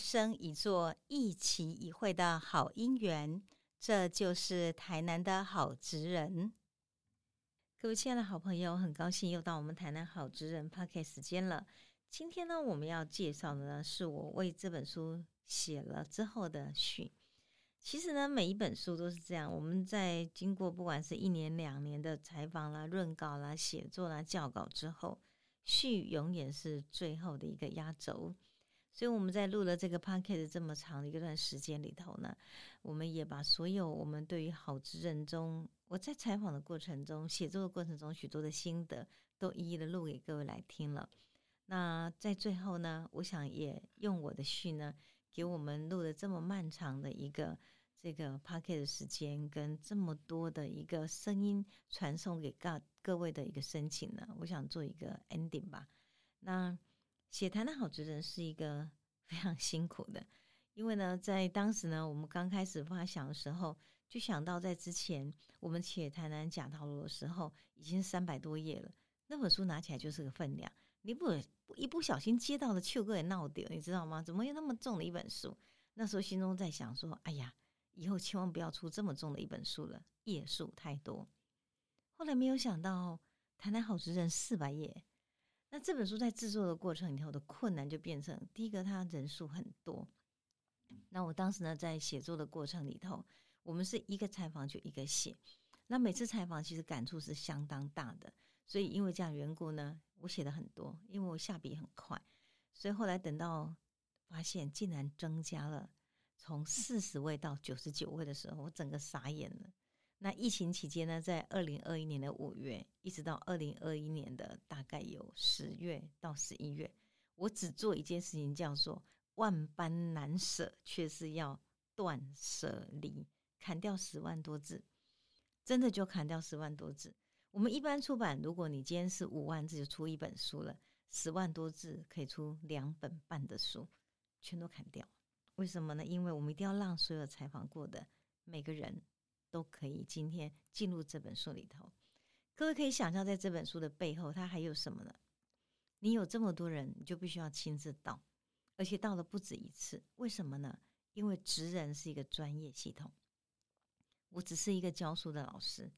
生一座、一期一会的好姻缘。这就是台南的好职人。各位亲爱的好朋友，很高兴又到我们台南好职人 p o c a s t 时间了。今天呢，我们要介绍的呢，是我为这本书写了之后的序。其实呢，每一本书都是这样。我们在经过不管是一年、两年的采访啦、润稿啦、写作啦、校稿之后，序永远是最后的一个压轴。所以我们在录了这个 p o c a s t 这么长的一段时间里头呢，我们也把所有我们对于好职人中，我在采访的过程中、写作的过程中许多的心得，都一一的录给各位来听了。那在最后呢，我想也用我的序呢，给我们录了这么漫长的一个这个 p o c a s t 的时间，跟这么多的一个声音传送给各各位的一个申请呢，我想做一个 ending 吧。那写谈的好职人是一个 非常辛苦的，因为呢，在当时呢，我们刚开始发想的时候，就想到在之前我们写台南假套路的时候，已经三百多页了，那本书拿起来就是个分量，你不一不小心接到了，秋哥也闹掉，你知道吗？怎么有那么重的一本书？那时候心中在想说，哎呀，以后千万不要出这么重的一本书了，页数太多。后来没有想到，台南好职人四百页。那这本书在制作的过程里头的困难就变成，第一个它人数很多。那我当时呢，在写作的过程里头，我们是一个采访就一个写，那每次采访其实感触是相当大的。所以因为这样缘故呢，我写的很多，因为我下笔很快。所以后来等到发现竟然增加了从四十位到九十九位的时候，我整个傻眼了。那疫情期间呢，在二零二一年的五月，一直到二零二一年的大概有十月到十一月，我只做一件事情，叫做万般难舍，却是要断舍离，砍掉十万多字，真的就砍掉十万多字。我们一般出版，如果你今天是五万字就出一本书了，十万多字可以出两本半的书，全都砍掉。为什么呢？因为我们一定要让所有采访过的每个人。都可以今天进入这本书里头，各位可以想象，在这本书的背后，它还有什么呢？你有这么多人，你就必须要亲自到，而且到了不止一次。为什么呢？因为职人是一个专业系统，我只是一个教书的老师，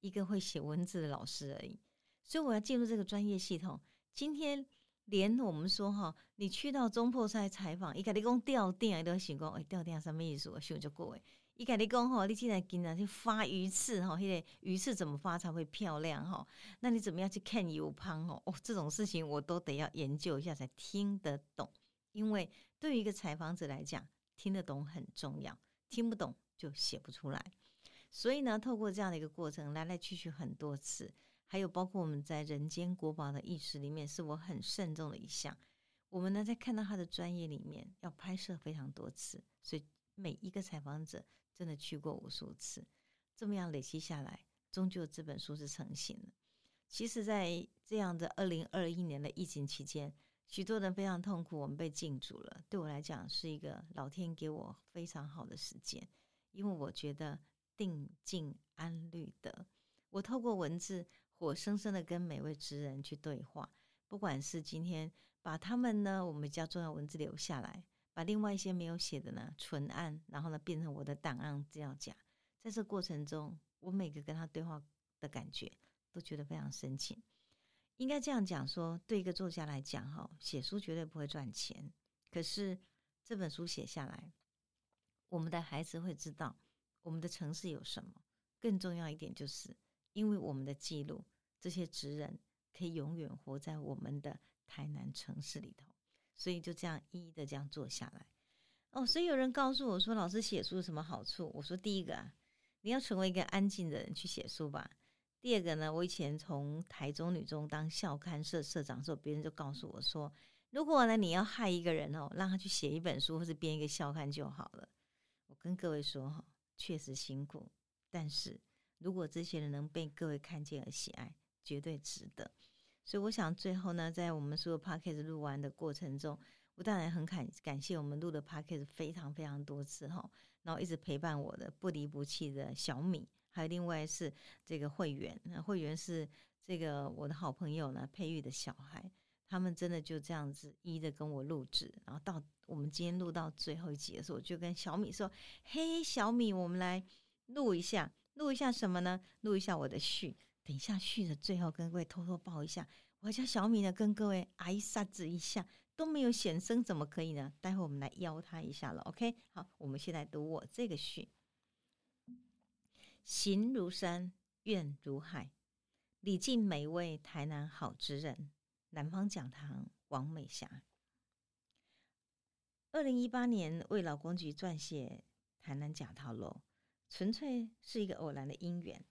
一个会写文字的老师而已，所以我要进入这个专业系统。今天连我们说哈，你去到中破赛采访，一个你讲掉电都行讲，哎，掉电什么意思？我修就过哎。伊甲你讲吼，你现在跟人去发鱼刺吼，那个鱼刺怎么发才会漂亮吼？那你怎么样去看油胖哦？哦，这种事情我都得要研究一下才听得懂。因为对于一个采访者来讲，听得懂很重要，听不懂就写不出来。所以呢，透过这样的一个过程，来来去去很多次，还有包括我们在人间国宝的意识里面，是我很慎重的一项。我们呢，在看到他的专业里面，要拍摄非常多次，所以每一个采访者。真的去过无数次，这么样累积下来，终究这本书是成型了。其实，在这样的二零二一年的疫情期间，许多人非常痛苦，我们被禁足了。对我来讲，是一个老天给我非常好的时间，因为我觉得定静安律得。我透过文字，活生生的跟每位职人去对话，不管是今天把他们呢，我们叫重要文字留下来。把另外一些没有写的呢存案，然后呢变成我的档案资料夹。在这过程中，我每个跟他对话的感觉都觉得非常深情。应该这样讲说，对一个作家来讲，哈，写书绝对不会赚钱。可是这本书写下来，我们的孩子会知道我们的城市有什么。更重要一点就是，因为我们的记录，这些职人可以永远活在我们的台南城市里头。所以就这样一一的这样做下来，哦，所以有人告诉我说：“老师写书有什么好处？”我说：“第一个啊，你要成为一个安静的人去写书吧。第二个呢，我以前从台中女中当校刊社社长的时候，别人就告诉我说，如果呢你要害一个人哦，让他去写一本书或者编一个校刊就好了。我跟各位说哈，确实辛苦，但是如果这些人能被各位看见而喜爱，绝对值得。”所以我想，最后呢，在我们所有 p a c k a g e 录完的过程中，我当然很感感谢我们录的 p a c k a g e 非常非常多次哈，然后一直陪伴我的不离不弃的小米，还有另外是这个会员，那会员是这个我的好朋友呢，佩玉的小孩，他们真的就这样子一的跟我录制，然后到我们今天录到最后一集的时候，我就跟小米说：“嘿，小米，我们来录一下，录一下什么呢？录一下我的序。等一下序的最后，跟各位偷偷报一下，我家小米呢，跟各位挨沙子一下都没有显声，怎么可以呢？待会我们来邀他一下了。OK，好，我们现在读我这个序：行如山，愿如海，礼敬每位台南好之人。南方讲堂王美霞，二零一八年为老公局撰写《台南假套楼》，纯粹是一个偶然的因缘。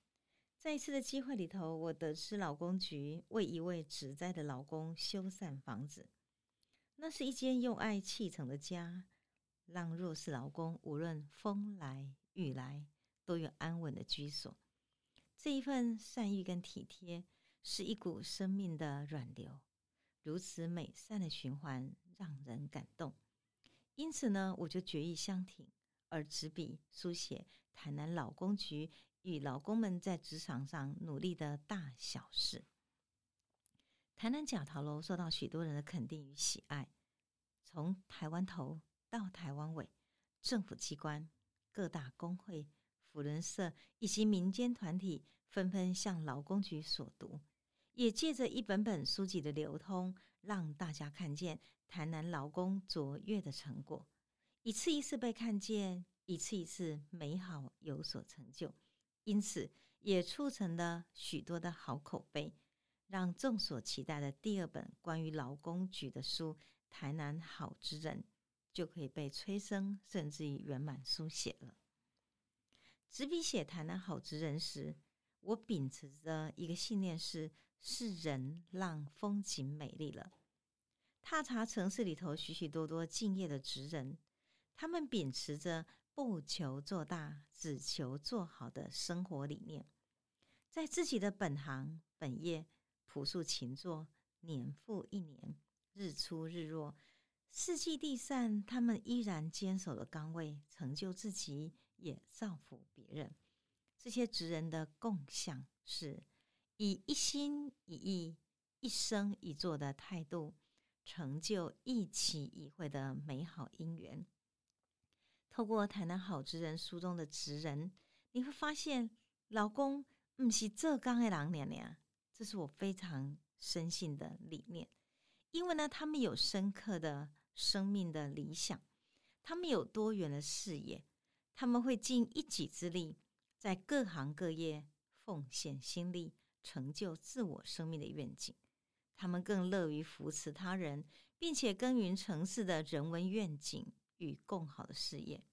在一次的机会里头，我得知老公局为一位职灾的老公修缮房子，那是一间用爱砌成的家，让弱势老公无论风来雨来都有安稳的居所。这一份善意跟体贴，是一股生命的软流。如此美善的循环让人感动，因此呢，我就决意相挺，而执笔书写台南老公局与老公们在职场上努力的大小事。台南假桃楼受到许多人的肯定与喜爱，从台湾头到台湾尾，政府机关、各大工会、辅仁社以及民间团体纷纷向劳工局索读。也借着一本本书籍的流通，让大家看见台南劳工卓越的成果，一次一次被看见，一次一次美好有所成就，因此也促成了许多的好口碑，让众所期待的第二本关于劳工局的书《台南好之人》就可以被催生，甚至于圆满书写了。执笔写《台南好之人》时，我秉持着一个信念是。是人让风景美丽了。踏查城市里头许许多多敬业的职人，他们秉持着不求做大，只求做好的生活理念，在自己的本行本业朴素勤作，年复一年，日出日落，四季地散，他们依然坚守的岗位，成就自己，也造福别人。这些职人的共享是。以一心一意、一生一做的态度，成就一期一会的美好姻缘。透过《台南好职人》书中的职人，你会发现，老公不是浙江的郎娘娘，这是我非常深信的理念。因为呢，他们有深刻的生命的理想，他们有多元的视野，他们会尽一己之力，在各行各业奉献心力。成就自我生命的愿景，他们更乐于扶持他人，并且耕耘城市的人文愿景与共好的事业。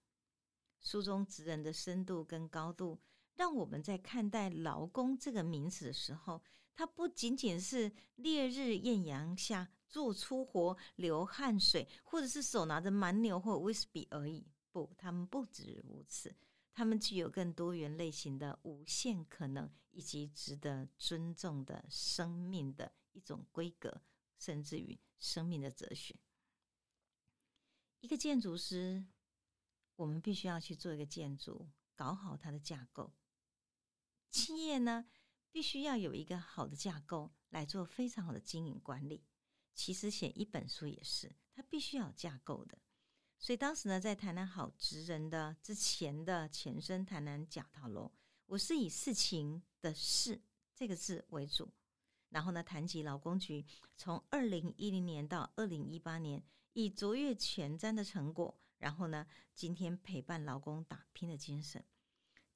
书中职人的深度跟高度，让我们在看待劳工这个名词的时候，它不仅仅是烈日艳阳下做粗活、流汗水，或者是手拿着蛮牛或威士比而已。不，他们不止如此。他们具有更多元类型的无限可能，以及值得尊重的生命的一种规格，甚至于生命的哲学。一个建筑师，我们必须要去做一个建筑，搞好它的架构。企业呢，必须要有一个好的架构来做非常好的经营管理。其实写一本书也是，它必须要有架构的。所以当时呢，在台南好职人的之前的前身台南假桃楼，我是以事情的事这个字为主，然后呢，谈及劳工局从二零一零年到二零一八年以卓越前瞻的成果，然后呢，今天陪伴劳工打拼的精神，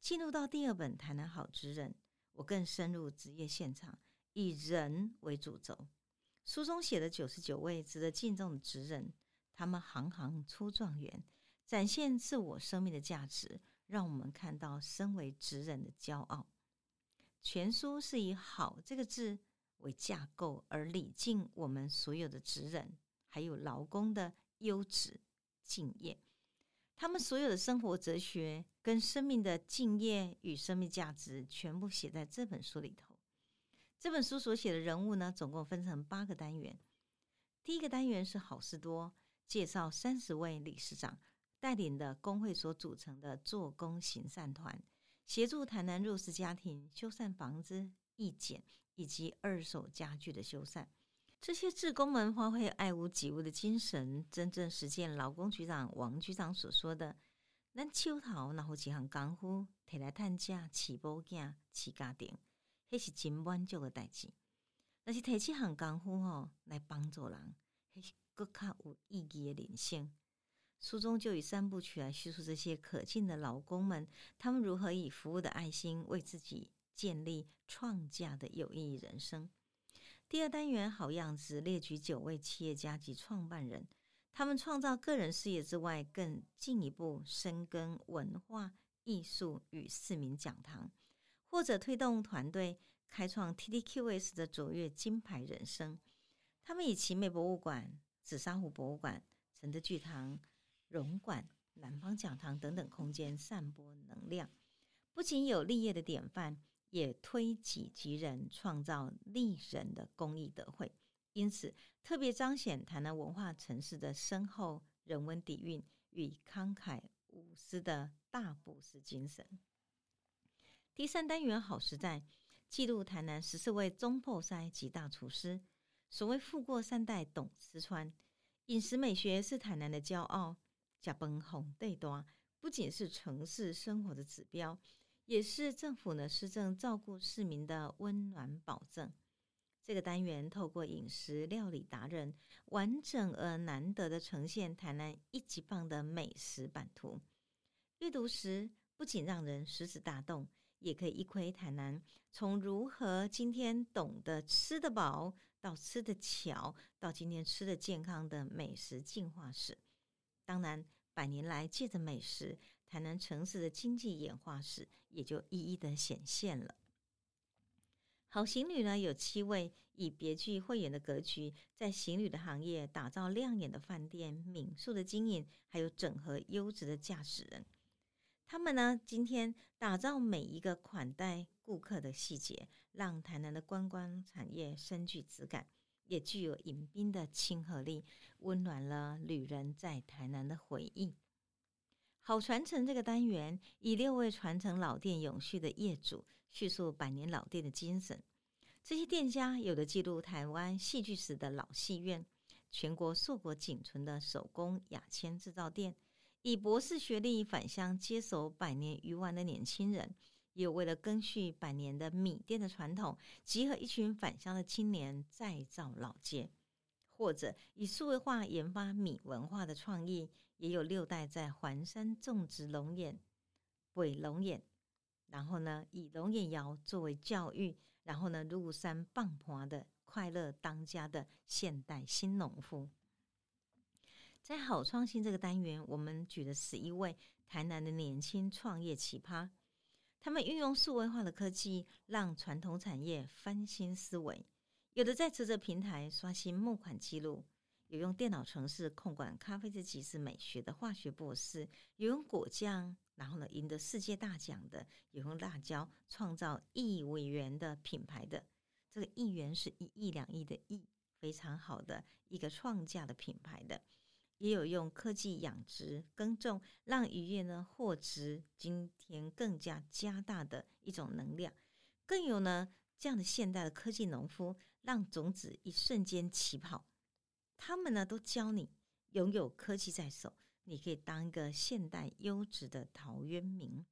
进入到第二本台南好职人，我更深入职业现场，以人为主轴，书中写的九十九位值得敬重的职人。他们行行出状元，展现自我生命的价值，让我们看到身为职人的骄傲。全书是以“好”这个字为架构，而礼敬我们所有的职人，还有劳工的优质敬业。他们所有的生活哲学跟生命的敬业与生命价值，全部写在这本书里头。这本书所写的人物呢，总共分成八个单元。第一个单元是好事多。介绍三十位理事长带领的工会所组成的做工行善团，协助台南弱势家庭修缮房子、义剪以及二手家具的修缮。这些志工们发挥爱屋及乌的精神，真正实践劳工局长王局长所说的：“咱手头然后几项功夫，摕来趁价、饲保囝、饲家庭，迄是真满足的代志。但是摕这项功夫吼来帮助人，迄是更较有意义的人生。”书中就以三部曲来叙述这些可敬的劳工们，他们如何以服务的爱心为自己建立创价的有意义人生。第二单元好样子列举九位企业家及创办人，他们创造个人事业之外，更进一步深耕文化艺术与市民讲堂，或者推动团队开创 TTQS 的卓越金牌人生。他们以奇美博物馆、紫砂壶博物馆、承德剧堂、荣馆、南方讲堂等等空间散播能量，不仅有立业的典范。也推己及人，创造利人的公益德惠，因此特别彰显台南文化城市的深厚人文底蕴与慷慨无私的大布施精神。第三单元好时代，记录台南十四位中破塞及大厨师。所谓富过三代懂吃穿，饮食美学是台南的骄傲。甲崩红对多，不仅是城市生活的指标。也是政府呢施政照顾市民的温暖保证。这个单元透过饮食料理达人，完整而难得的呈现台南一级棒的美食版图。阅读时不仅让人食指大动，也可以一窥台南从如何今天懂得吃得饱，到吃得巧，到今天吃得健康的美食进化史。当然，百年来借着美食。台南城市的经济演化史也就一一的显现了。好行旅呢，有七位以别具慧眼的格局，在行旅的行业打造亮眼的饭店、民宿的经营，还有整合优质的驾驶人。他们呢，今天打造每一个款待顾客的细节，让台南的观光产业深具质感，也具有迎宾的亲和力，温暖了旅人在台南的回忆。好传承这个单元，以六位传承老店永续的业主叙述百年老店的精神。这些店家有的记录台湾戏剧史的老戏院，全国硕果仅存的手工雅签制造店，以博士学历返乡接手百年鱼丸的年轻人，也有为了更续百年的米店的传统，集合一群返乡的青年再造老街，或者以数位化研发米文化的创意。也有六代在环山种植龙眼、鬼龙眼，然后呢，以龙眼窑作为教育，然后呢，入山棒婆的快乐当家的现代新农夫。在好创新这个单元，我们举了十一位台南的年轻创业奇葩，他们运用数位化的科技，让传统产业翻新思维，有的在泽泽平台刷新募款记录。有用电脑程式控管咖啡的即时美学的化学博士，有用果酱，然后呢赢得世界大奖的，有用辣椒创造亿美元的品牌的，这个亿元是一亿两亿的亿，非常好的一个创价的品牌的，也有用科技养殖耕种，让渔业呢获值今天更加加大的一种能量，更有呢这样的现代的科技农夫，让种子一瞬间起跑。他们呢，都教你拥有科技在手，你可以当一个现代优质的陶渊明。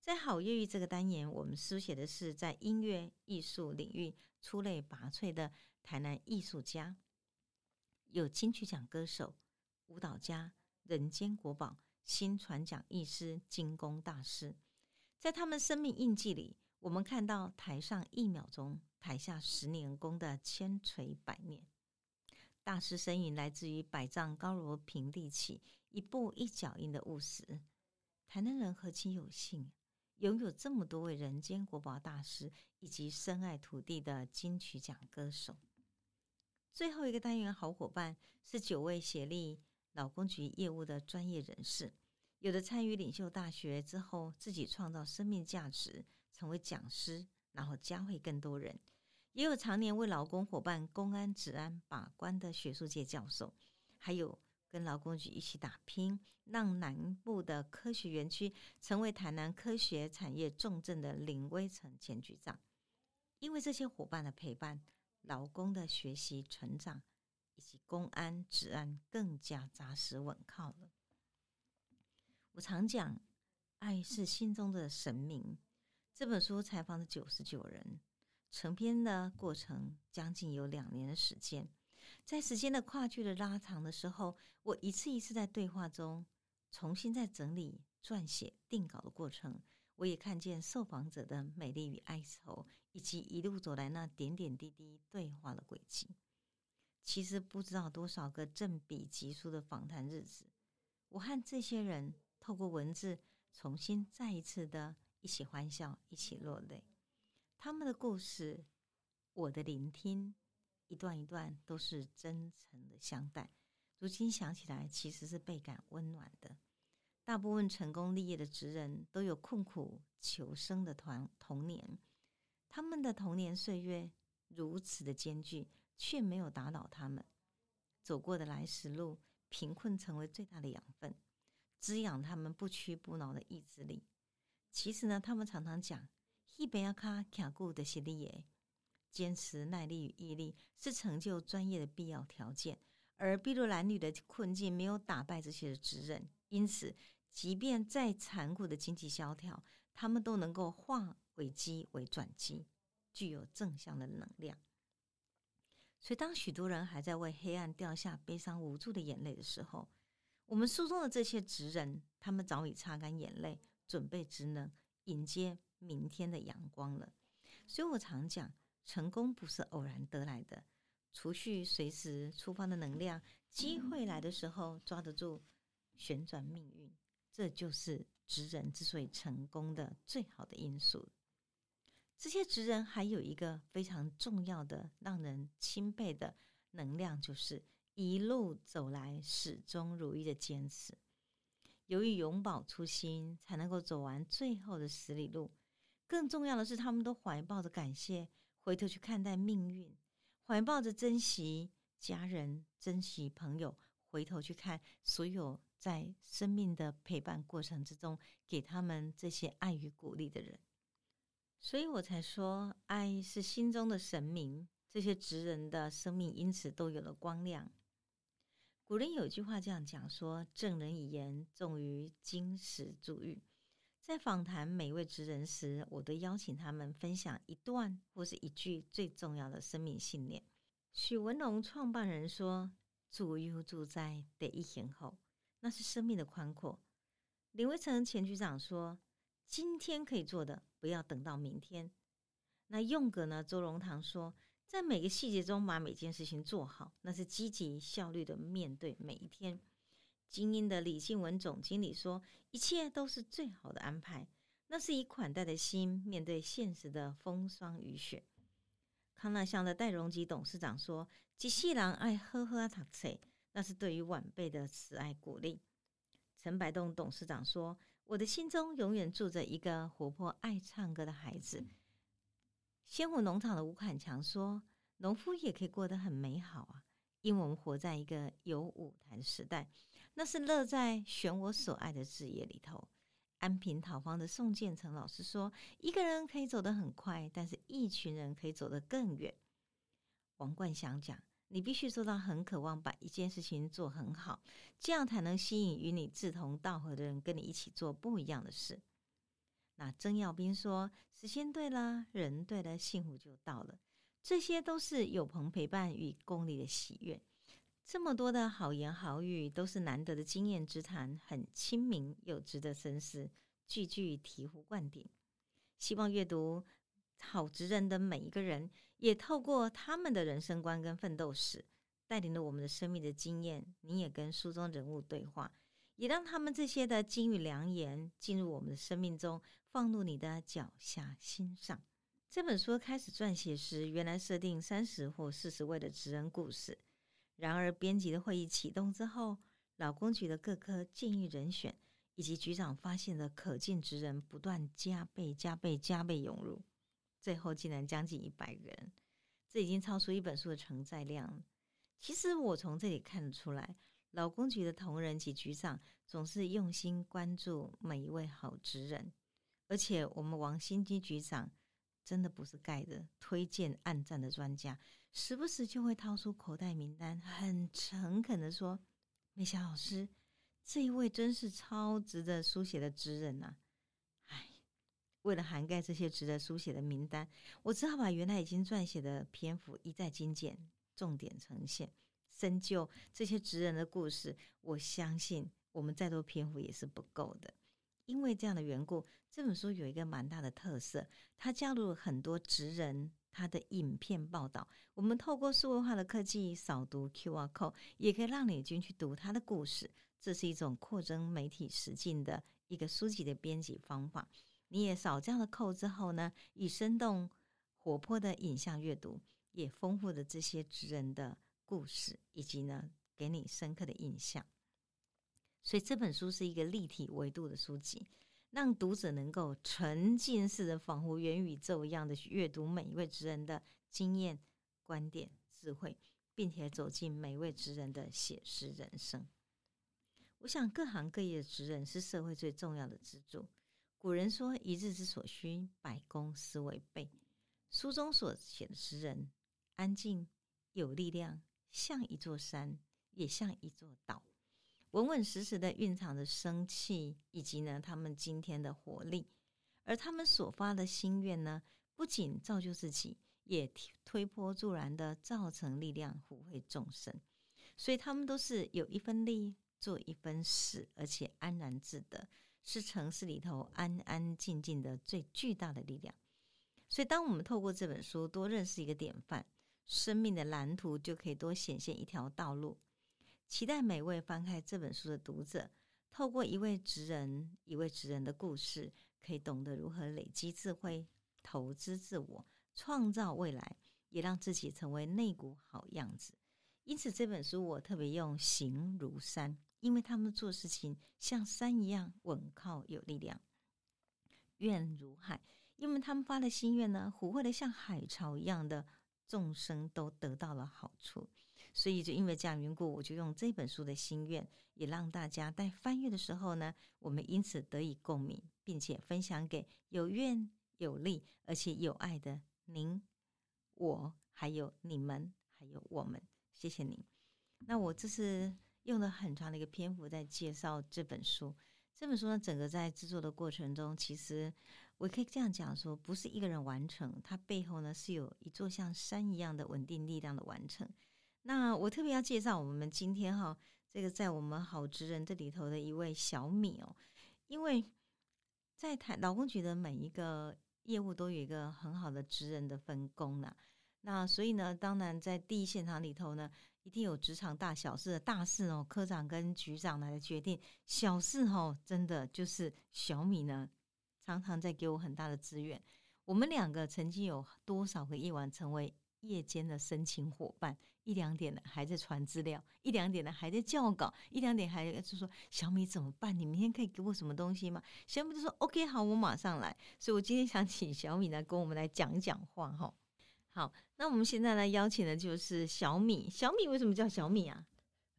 在好粤语这个单元，我们书写的是在音乐艺术领域出类拔萃的台南艺术家，有金曲奖歌手、舞蹈家、人间国宝、新传奖艺师、精工大师。在他们生命印记里，我们看到台上一秒钟，台下十年功的千锤百炼。大师身影来自于百丈高楼平地起，一步一脚印的务实。台南人何其有幸，拥有这么多位人间国宝大师，以及深爱土地的金曲奖歌手。最后一个单元好伙伴是九位协力老公局业务的专业人士，有的参与领袖大学之后，自己创造生命价值，成为讲师，然后教会更多人。也有常年为劳工伙伴公安治安把关的学术界教授，还有跟劳工局一起打拼，让南部的科学园区成为台南科学产业重镇的林威成前局长。因为这些伙伴的陪伴，劳工的学习成长，以及公安治安更加扎实稳靠了。我常讲，爱是心中的神明。这本书采访了九十九人，成篇的过程将近有两年的时间。在时间的跨距的拉长的时候，我一次一次在对话中重新在整理、撰写、定稿的过程。我也看见受访者的美丽与哀愁，以及一路走来那点点滴滴对话的轨迹。其实不知道多少个正比级数的访谈日子，我和这些人透过文字重新再一次的一起欢笑，一起落泪。他们的故事，我的聆听，一段一段都是真诚的相待。如今想起来，其实是倍感温暖的。大部分成功立业的职人都有困苦求生的团童年，他们的童年岁月如此的艰巨，却没有打倒他们。走过的来时路，贫困成为最大的养分，滋养他们不屈不挠的意志力。其实呢，他们常常讲：“一边要卡卡固的实力耶，坚持、耐力与毅力是成就专业的必要条件。”而筚路蓝女的困境没有打败这些的职人，因此。即便再残酷的经济萧条，他们都能够化危机为转机，具有正向的能量。所以，当许多人还在为黑暗掉下悲伤无助的眼泪的时候，我们书中的这些职人，他们早已擦干眼泪，准备职能，迎接明天的阳光了。所以我常讲，成功不是偶然得来的，储蓄随时出发的能量，机会来的时候抓得住，旋转命运。这就是职人之所以成功的最好的因素。这些职人还有一个非常重要的、让人钦佩的能量，就是一路走来始终如一的坚持。由于永葆初心，才能够走完最后的十里路。更重要的是，他们都怀抱着感谢，回头去看待命运，怀抱着珍惜家人、珍惜朋友，回头去看所有。在生命的陪伴过程之中，给他们这些爱与鼓励的人，所以我才说，爱是心中的神明。这些职人的生命因此都有了光亮。古人有句话这样讲说：“正人以言，重于金石铸玉。”在访谈每位职人时，我都邀请他们分享一段或是一句最重要的生命信念。许文龙创办人说：“住又住在得一行后。”那是生命的宽阔。林威成前局长说：“今天可以做的，不要等到明天。”那用格呢？周荣堂说：“在每个细节中把每件事情做好，那是积极效率的面对每一天。”精英的李信文总经理说：“一切都是最好的安排，那是以款待的心面对现实的风霜雨雪。”康纳香的戴荣吉董事长说：“机器人爱呵呵读册。”那是对于晚辈的慈爱鼓励。陈百栋董事长说：“我的心中永远住着一个活泼爱唱歌的孩子。”仙湖农场的吴坎强说：“农夫也可以过得很美好啊，因为我们活在一个有舞台的时代，那是乐在选我所爱的职业里头。”安平讨方的宋建成老师说：“一个人可以走得很快，但是一群人可以走得更远。”王冠祥讲。你必须做到很渴望把一件事情做很好，这样才能吸引与你志同道合的人跟你一起做不一样的事。那曾耀斌说：“时间对了，人对了，幸福就到了。”这些都是有朋陪伴与功利的喜悦。这么多的好言好语，都是难得的经验之谈，很亲民又值得深思，句句醍醐灌顶。希望阅读。好职人的每一个人，也透过他们的人生观跟奋斗史，带领了我们的生命的经验。你也跟书中人物对话，也让他们这些的金玉良言进入我们的生命中，放入你的脚下心上。这本书开始撰写时，原来设定三十或四十位的职人故事，然而编辑的会议启动之后，老公局的各科建议人选以及局长发现的可敬职人不断加倍、加倍、加倍涌入。最后竟然将近一百个人，这已经超出一本书的承载量。其实我从这里看得出来，劳工局的同仁及局长总是用心关注每一位好职人，而且我们王新基局长真的不是盖的，推荐暗战的专家，时不时就会掏出口袋名单，很诚恳的说：“美霞老师，这一位真是超值得书写的职人呐！”哎，为了涵盖这些值得书写的名单，我只好把原来已经撰写的篇幅一再精简，重点呈现，深究这些职人的故事。我相信我们再多篇幅也是不够的。因为这样的缘故，这本书有一个蛮大的特色，它加入了很多职人他的影片报道。我们透过数位化的科技扫读 QR code，也可以让你进去读他的故事。这是一种扩增媒体实境的一个书籍的编辑方法。你也扫这样的扣之后呢，以生动活泼的影像阅读，也丰富了这些职人的故事，以及呢，给你深刻的印象。所以这本书是一个立体维度的书籍，让读者能够沉浸式的，仿佛元宇宙一样的去阅读每一位职人的经验、观点、智慧，并且走进每一位职人的写实人生。我想，各行各业的职人是社会最重要的支柱。古人说：“一日之所需，百公司为备。”书中所写的职人，安静、有力量，像一座山，也像一座岛。稳稳实实的蕴藏着生气，以及呢他们今天的活力，而他们所发的心愿呢，不仅造就自己，也推波助澜的造成力量，抚慰众生。所以他们都是有一分力做一分事，而且安然自得，是城市里头安安静静的最巨大的力量。所以，当我们透过这本书多认识一个典范，生命的蓝图就可以多显现一条道路。期待每位翻开这本书的读者，透过一位职人、一位职人的故事，可以懂得如何累积智慧、投资自我、创造未来，也让自己成为那股好样子。因此，这本书我特别用“行如山”，因为他们做事情像山一样稳靠有力量；“愿如海”，因为他们发的心愿呢，呼唤的像海潮一样的众生都得到了好处。所以，就因为这样缘故，我就用这本书的心愿，也让大家在翻阅的时候呢，我们因此得以共鸣，并且分享给有愿、有力而且有爱的您、我，还有你们，还有我们。谢谢您。那我这是用了很长的一个篇幅在介绍这本书。这本书呢，整个在制作的过程中，其实我可以这样讲说，不是一个人完成，它背后呢是有一座像山一样的稳定力量的完成。那我特别要介绍我们今天哈，这个在我们好职人这里头的一位小米哦，因为在台劳工局的每一个业务都有一个很好的职人的分工呐。那所以呢，当然在第一现场里头呢，一定有职场大小事的大事哦，科长跟局长来决定。小事哦，真的就是小米呢，常常在给我很大的资源。我们两个曾经有多少个夜晚成为夜间的深情伙伴？一两点了还在传资料，一两点了还在校稿，一两点还就说小米怎么办？你明天可以给我什么东西吗？小米就说 OK，好，我马上来。所以我今天想请小米来跟我们来讲讲话哈。好，那我们现在来邀请的就是小米。小米为什么叫小米啊？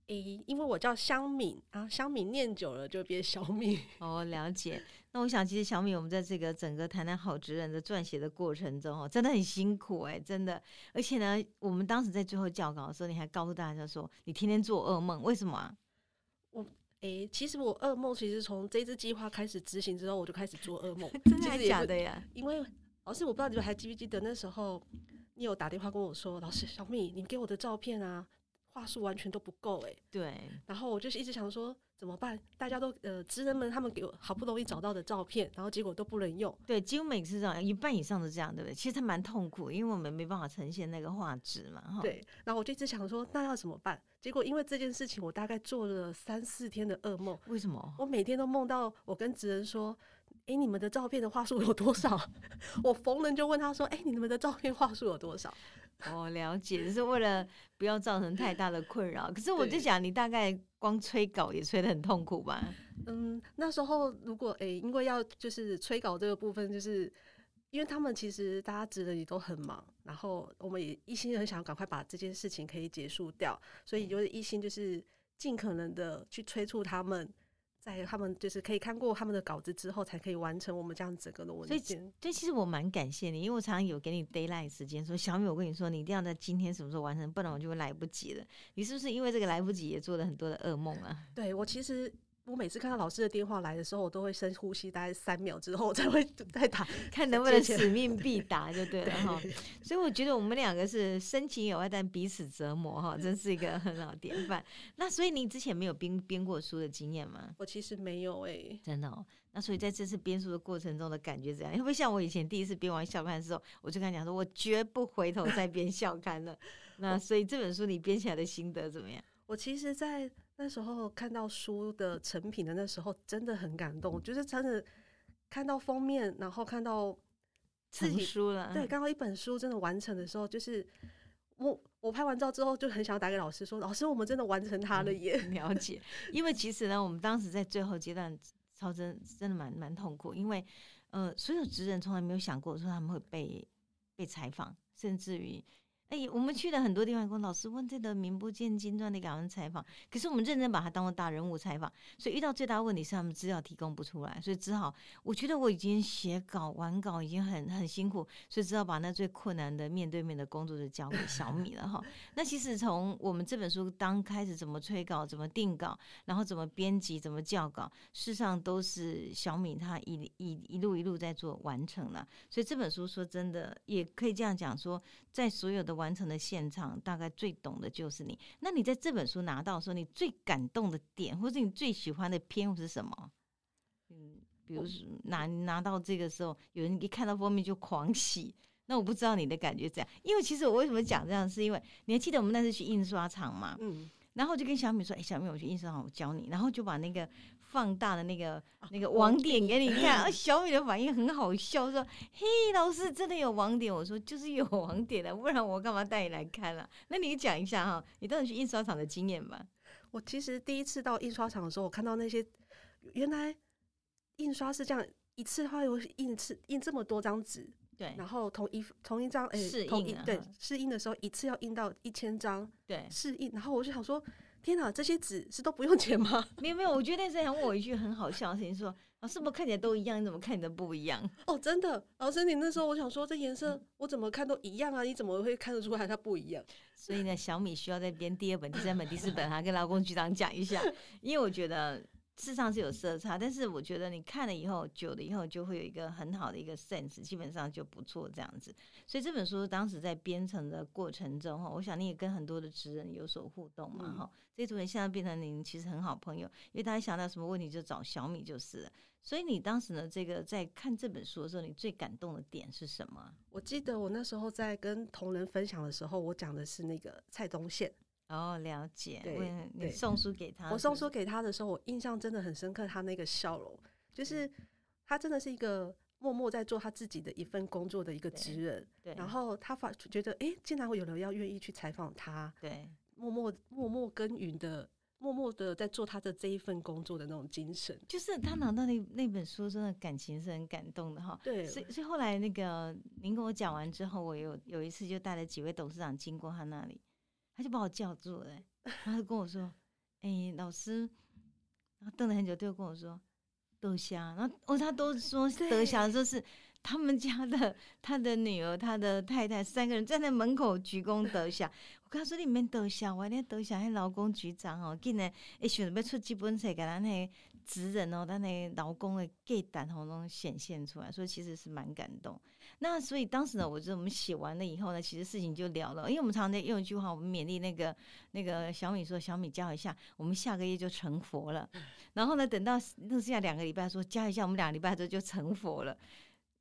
诶，因为我叫香敏啊，香敏念久了就变小米。哦，了解。那我想，其实小米，我们在这个整个谈谈好职人的撰写的过程中，哦，真的很辛苦哎，真的。而且呢，我们当时在最后校稿的时候，你还告诉大家说，你天天做噩梦，为什么啊？我诶，其实我噩梦，其实从这支计划开始执行之后，我就开始做噩梦，真的假的呀？因为老师，我不知道你们还记不记得那时候，你有打电话跟我说，老师，小米，你给我的照片啊。话术完全都不够哎，对。然后我就是一直想说怎么办？大家都呃，职人们他们给我好不容易找到的照片，然后结果都不能用。对，几乎每次这样，一半以上都这样，对不对？其实他蛮痛苦，因为我们没办法呈现那个画质嘛。哈对。然后我就一直想说，那要怎么办？结果因为这件事情，我大概做了三四天的噩梦。为什么？我每天都梦到我跟职人说。哎，你们的照片的话术有多少？我逢人就问他说：“哎，你们的照片话术有多少？”我了解，就是为了不要造成太大的困扰。可是我就想，你大概光催稿也催得很痛苦吧？嗯，那时候如果哎，因为要就是催稿这个部分，就是因为他们其实大家职人也都很忙，然后我们也一心很想赶快把这件事情可以结束掉，所以就是一心就是尽可能的去催促他们。在他们就是可以看过他们的稿子之后，才可以完成我们这样整个的文所以所以，其实我蛮感谢你，因为我常常有给你 d a y l i g h t 时间，说小米，我跟你说，你一定要在今天什么时候完成，不然我就会来不及了。你是不是因为这个来不及，也做了很多的噩梦啊？对我其实。我每次看到老师的电话来的时候，我都会深呼吸，大概三秒之后才会 再打，看能不能使命必达就对了哈。所以我觉得我们两个是深情有爱，但彼此折磨哈，真是一个很好典范。那所以你之前没有编编过书的经验吗？我其实没有哎，真的哦。那所以在这次编书的过程中的感觉怎样？会不会像我以前第一次编完校刊的时候，我就跟他讲说，我绝不回头再编校刊了。那所以这本书你编起来的心得怎么样？我其实，在那时候看到书的成品的那时候，真的很感动，就是真的看到封面，然后看到成书了，对，看到一本书真的完成的时候，就是我我拍完照之后就很想打给老师说，老师，我们真的完成它了耶！了解，因为其实呢，我们当时在最后阶段超真真的蛮蛮痛苦，因为呃，所有职人从来没有想过说他们会被被采访，甚至于。哎，我们去了很多地方，跟老师问这个名不见经传的感人采访，可是我们认真把它当做大人物采访，所以遇到最大问题是他们资料提供不出来，所以只好我觉得我已经写稿完稿已经很很辛苦，所以只好把那最困难的面对面的工作就交给小米了哈。那其实从我们这本书刚开始怎么催稿、怎么定稿，然后怎么编辑、怎么校稿，事实上都是小米他一一一路一路在做完成了。所以这本书说真的也可以这样讲说，在所有的完成的现场，大概最懂的就是你。那你在这本书拿到的时候，你最感动的点，或是你最喜欢的篇是什么？嗯，比如说拿拿到这个时候，有人一看到封面就狂喜。那我不知道你的感觉怎样，因为其实我为什么讲这样，是因为你还记得我们那次去印刷厂嘛？嗯。然后就跟小米说：“哎，小米，我去印刷厂，我教你。”然后就把那个。放大的那个那个网点给你看，啊，小米的反应很好笑，说：“嘿，老师真的有网点。”我说：“就是有网点的，不然我干嘛带你来看了？”那你讲一下哈，你当时去印刷厂的经验吧。我其实第一次到印刷厂的时候，我看到那些原来印刷是这样，一次的话有印次印这么多张纸，对，然后同一同一张哎，试印对试印的时候一次要印到一千张，对，试印，然后我就想说。天哪，这些纸是都不用钱吗？没有没有，我觉得那时问我一句很好笑的事情，说啊，是不是看起来都一样？你怎么看你的不一样？哦，真的，老师，你那时候我想说，这颜色我怎么看都一样啊？你怎么会看得出来它不一样？所以呢，小米需要再编第二本、第三本、第四本，哈，跟劳工局长讲一下，因为我觉得。事实上是有色差，但是我觉得你看了以后，久了以后就会有一个很好的一个 sense，基本上就不错这样子。所以这本书当时在编程的过程中哈，我想你也跟很多的职人有所互动嘛哈。这组人现在变成您其实很好朋友，因为大家想到什么问题就找小米就是了。所以你当时呢，这个在看这本书的时候，你最感动的点是什么？我记得我那时候在跟同仁分享的时候，我讲的是那个蔡东宪。哦，了解。对，你送书给他。我送书给他的时候，我印象真的很深刻。他那个笑容，就是他真的是一个默默在做他自己的一份工作的一个职人。对。然后他发觉得，哎，竟然会有人要愿意去采访他。对。默默默默耕耘的，默默的在做他的这一份工作的那种精神。就是他拿到那那本书，真的感情是很感动的哈。对。所以所以后来那个您跟我讲完之后，我有有一次就带了几位董事长经过他那里。他就把我叫住了，然后跟我说：“哎，老师。”然后瞪了很久，就跟我说：“德霞。”然后哦，他都说德霞，说是他们家的他的女儿、他的太太三个人站在门口鞠躬德霞。我跟他说：“你们德霞，我那德霞，那老公局长哦，竟然一想要出几本册给咱迄。”职人哦，他那劳工的 gay 胆红中显现出来，所以其实是蛮感动。那所以当时呢，我觉得我们写完了以后呢，其实事情就了了。因为我们常常在用一句话，我们勉励那个那个小米说：“小米教一下，我们下个月就成佛了。”然后呢，等到剩下两个礼拜，说加一下，我们两个礼拜之后就成佛了。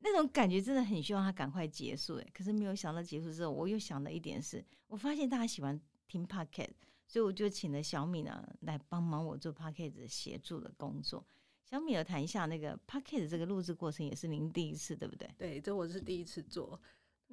那种感觉真的很希望他赶快结束。哎，可是没有想到结束之后，我又想了一点是，我发现大家喜欢听 podcast。所以我就请了小米呢来帮忙我做 p a c k a g e 协助的工作。小米，有谈一下那个 p a c k a g e 这个录制过程，也是您第一次，对不对？对，这我是第一次做。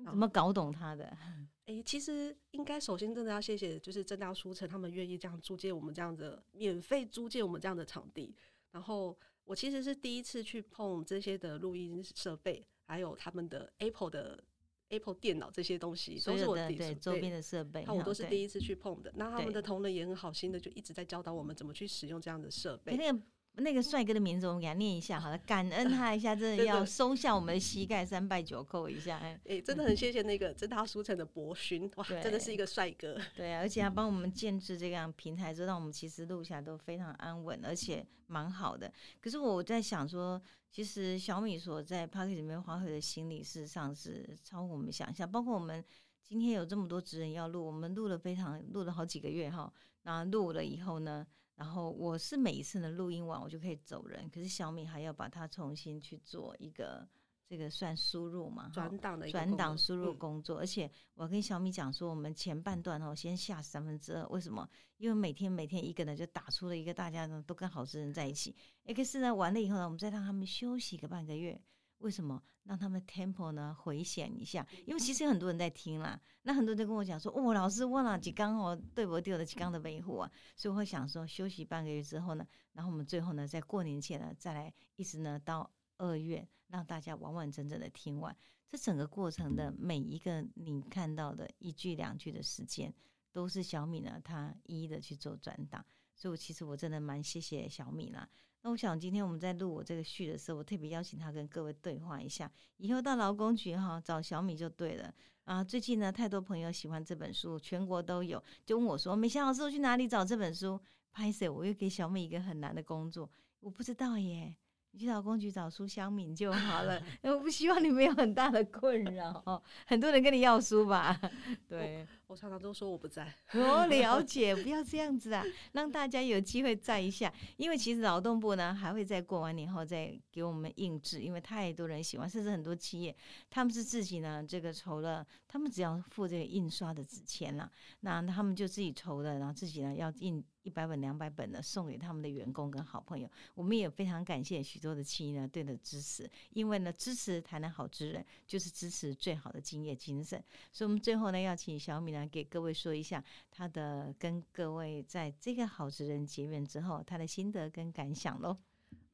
怎么搞懂他的？哎，其实应该首先真的要谢谢，就是正大书城他们愿意这样租借我们这样的免费租借我们这样的场地。然后我其实是第一次去碰这些的录音设备，还有他们的 Apple 的。Apple 电脑这些东西都是我的对周边的设备，那我都是第一次去碰的。那他们的同仁也很好心的，就一直在教导我们怎么去使用这样的设备。那个那个帅哥的名字，我们给他念一下好了，感恩他一下，真的 要松下我们的膝盖，三拜九叩一下。哎哎、真的很谢谢那个正大书城的博勋，哇，真的是一个帅哥。对啊，而且他帮我们建制这样平台，让我们其实录下来都非常安稳，而且蛮好的。可是我在想说，其实小米所在 p a r k 里面花费的心力，事实上是超乎我们想象。包括我们今天有这么多职人要录，我们录了非常录了好几个月哈。那录了以后呢，然后我是每一次的录音完我就可以走人，可是小米还要把它重新去做一个这个算输入嘛，转档的转档输入嗯工作，而且我跟小米讲说，我们前半段哦，先下三分之二，为什么？因为每天每天一个呢，就打出了一个大家呢都跟好职人在一起。诶可是呢，完了以后呢，我们再让他们休息个半个月。为什么让他们 tempo 呢回显一下？因为其实有很多人在听啦，那很多人都跟我讲说，哦，老师问了几缸哦，对不对的几缸的维护啊，所以我会想说，休息半个月之后呢，然后我们最后呢，在过年前呢，再来一直呢到二月，让大家完完整整的听完。这整个过程的每一个你看到的一句两句的时间，都是小米呢，他一一的去做转档。所以，我其实我真的蛮谢谢小米啦。那我想今天我们在录我这个序的时候，我特别邀请他跟各位对话一下。以后到劳工局哈找小米就对了啊。最近呢，太多朋友喜欢这本书，全国都有，就问我说：“美香老师，我去哪里找这本书？”拍摄，我又给小米一个很难的工作，我不知道耶。你去劳工局找苏香敏就好了，我不希望你们有很大的困扰哦。很多人跟你要书吧？对，我常常都说我不在，我了解，不要这样子啊，让大家有机会在一下。因为其实劳动部呢还会在过完年后再给我们印制，因为太多人喜欢，甚至很多企业他们是自己呢这个筹了，他们只要付这个印刷的纸钱啦，那他们就自己筹的，然后自己呢要印一百本、两百本呢送给他们的员工跟好朋友。我们也非常感谢许多的企业呢对的支持，因为呢支持台南好职人就是支持最好的敬业精神。所以，我们最后呢，要请小米呢给各位说一下他的跟各位在这个好职人结缘之后他的心得跟感想喽。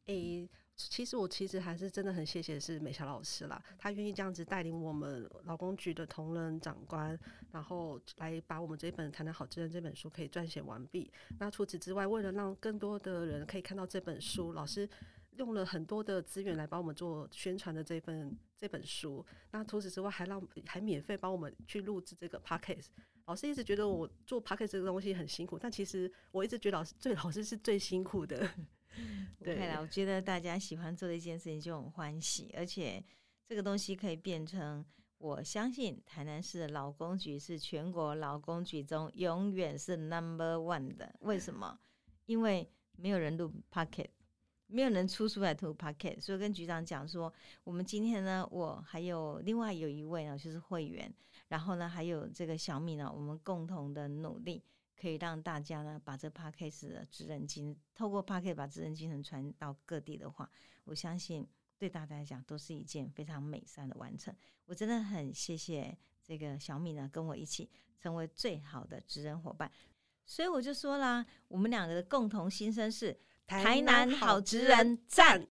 诶、其实我其实还是真的很谢谢是美霞老师啦，她愿意这样子带领我们劳工局的同仁长官，然后来把我们这本《谈谈好职人》这本书可以撰写完毕。那除此之外，为了让更多的人可以看到这本书，老师用了很多的资源来帮我们做宣传的这份这本书。那除此之外，还让还免费帮我们去录制这个 p o c a s t。老师一直觉得我做 p o c a s t 这个东西很辛苦，但其实我一直觉得老师最老师是最辛苦的。对对啦，我觉得大家喜欢做的一件事情就很欢喜，而且这个东西可以变成，我相信台南市的劳工局是全国劳工局中永远是 number one 的。为什么？因为没有人录 pocket。没有人出书来录 pocket，所以跟局长讲说，我们今天呢，我还有另外有一位呢，就是会员，然后呢，还有这个小米呢，我们共同的努力，可以让大家呢把这 p a c k a g e 的职人精，透过 p a c k a g e 把职人精神传到各地的话，我相信对大家来讲都是一件非常美善的完成。我真的很谢谢这个小米呢，跟我一起成为最好的职人伙伴。所以我就说啦，我们两个的共同心声是台南好职人赞。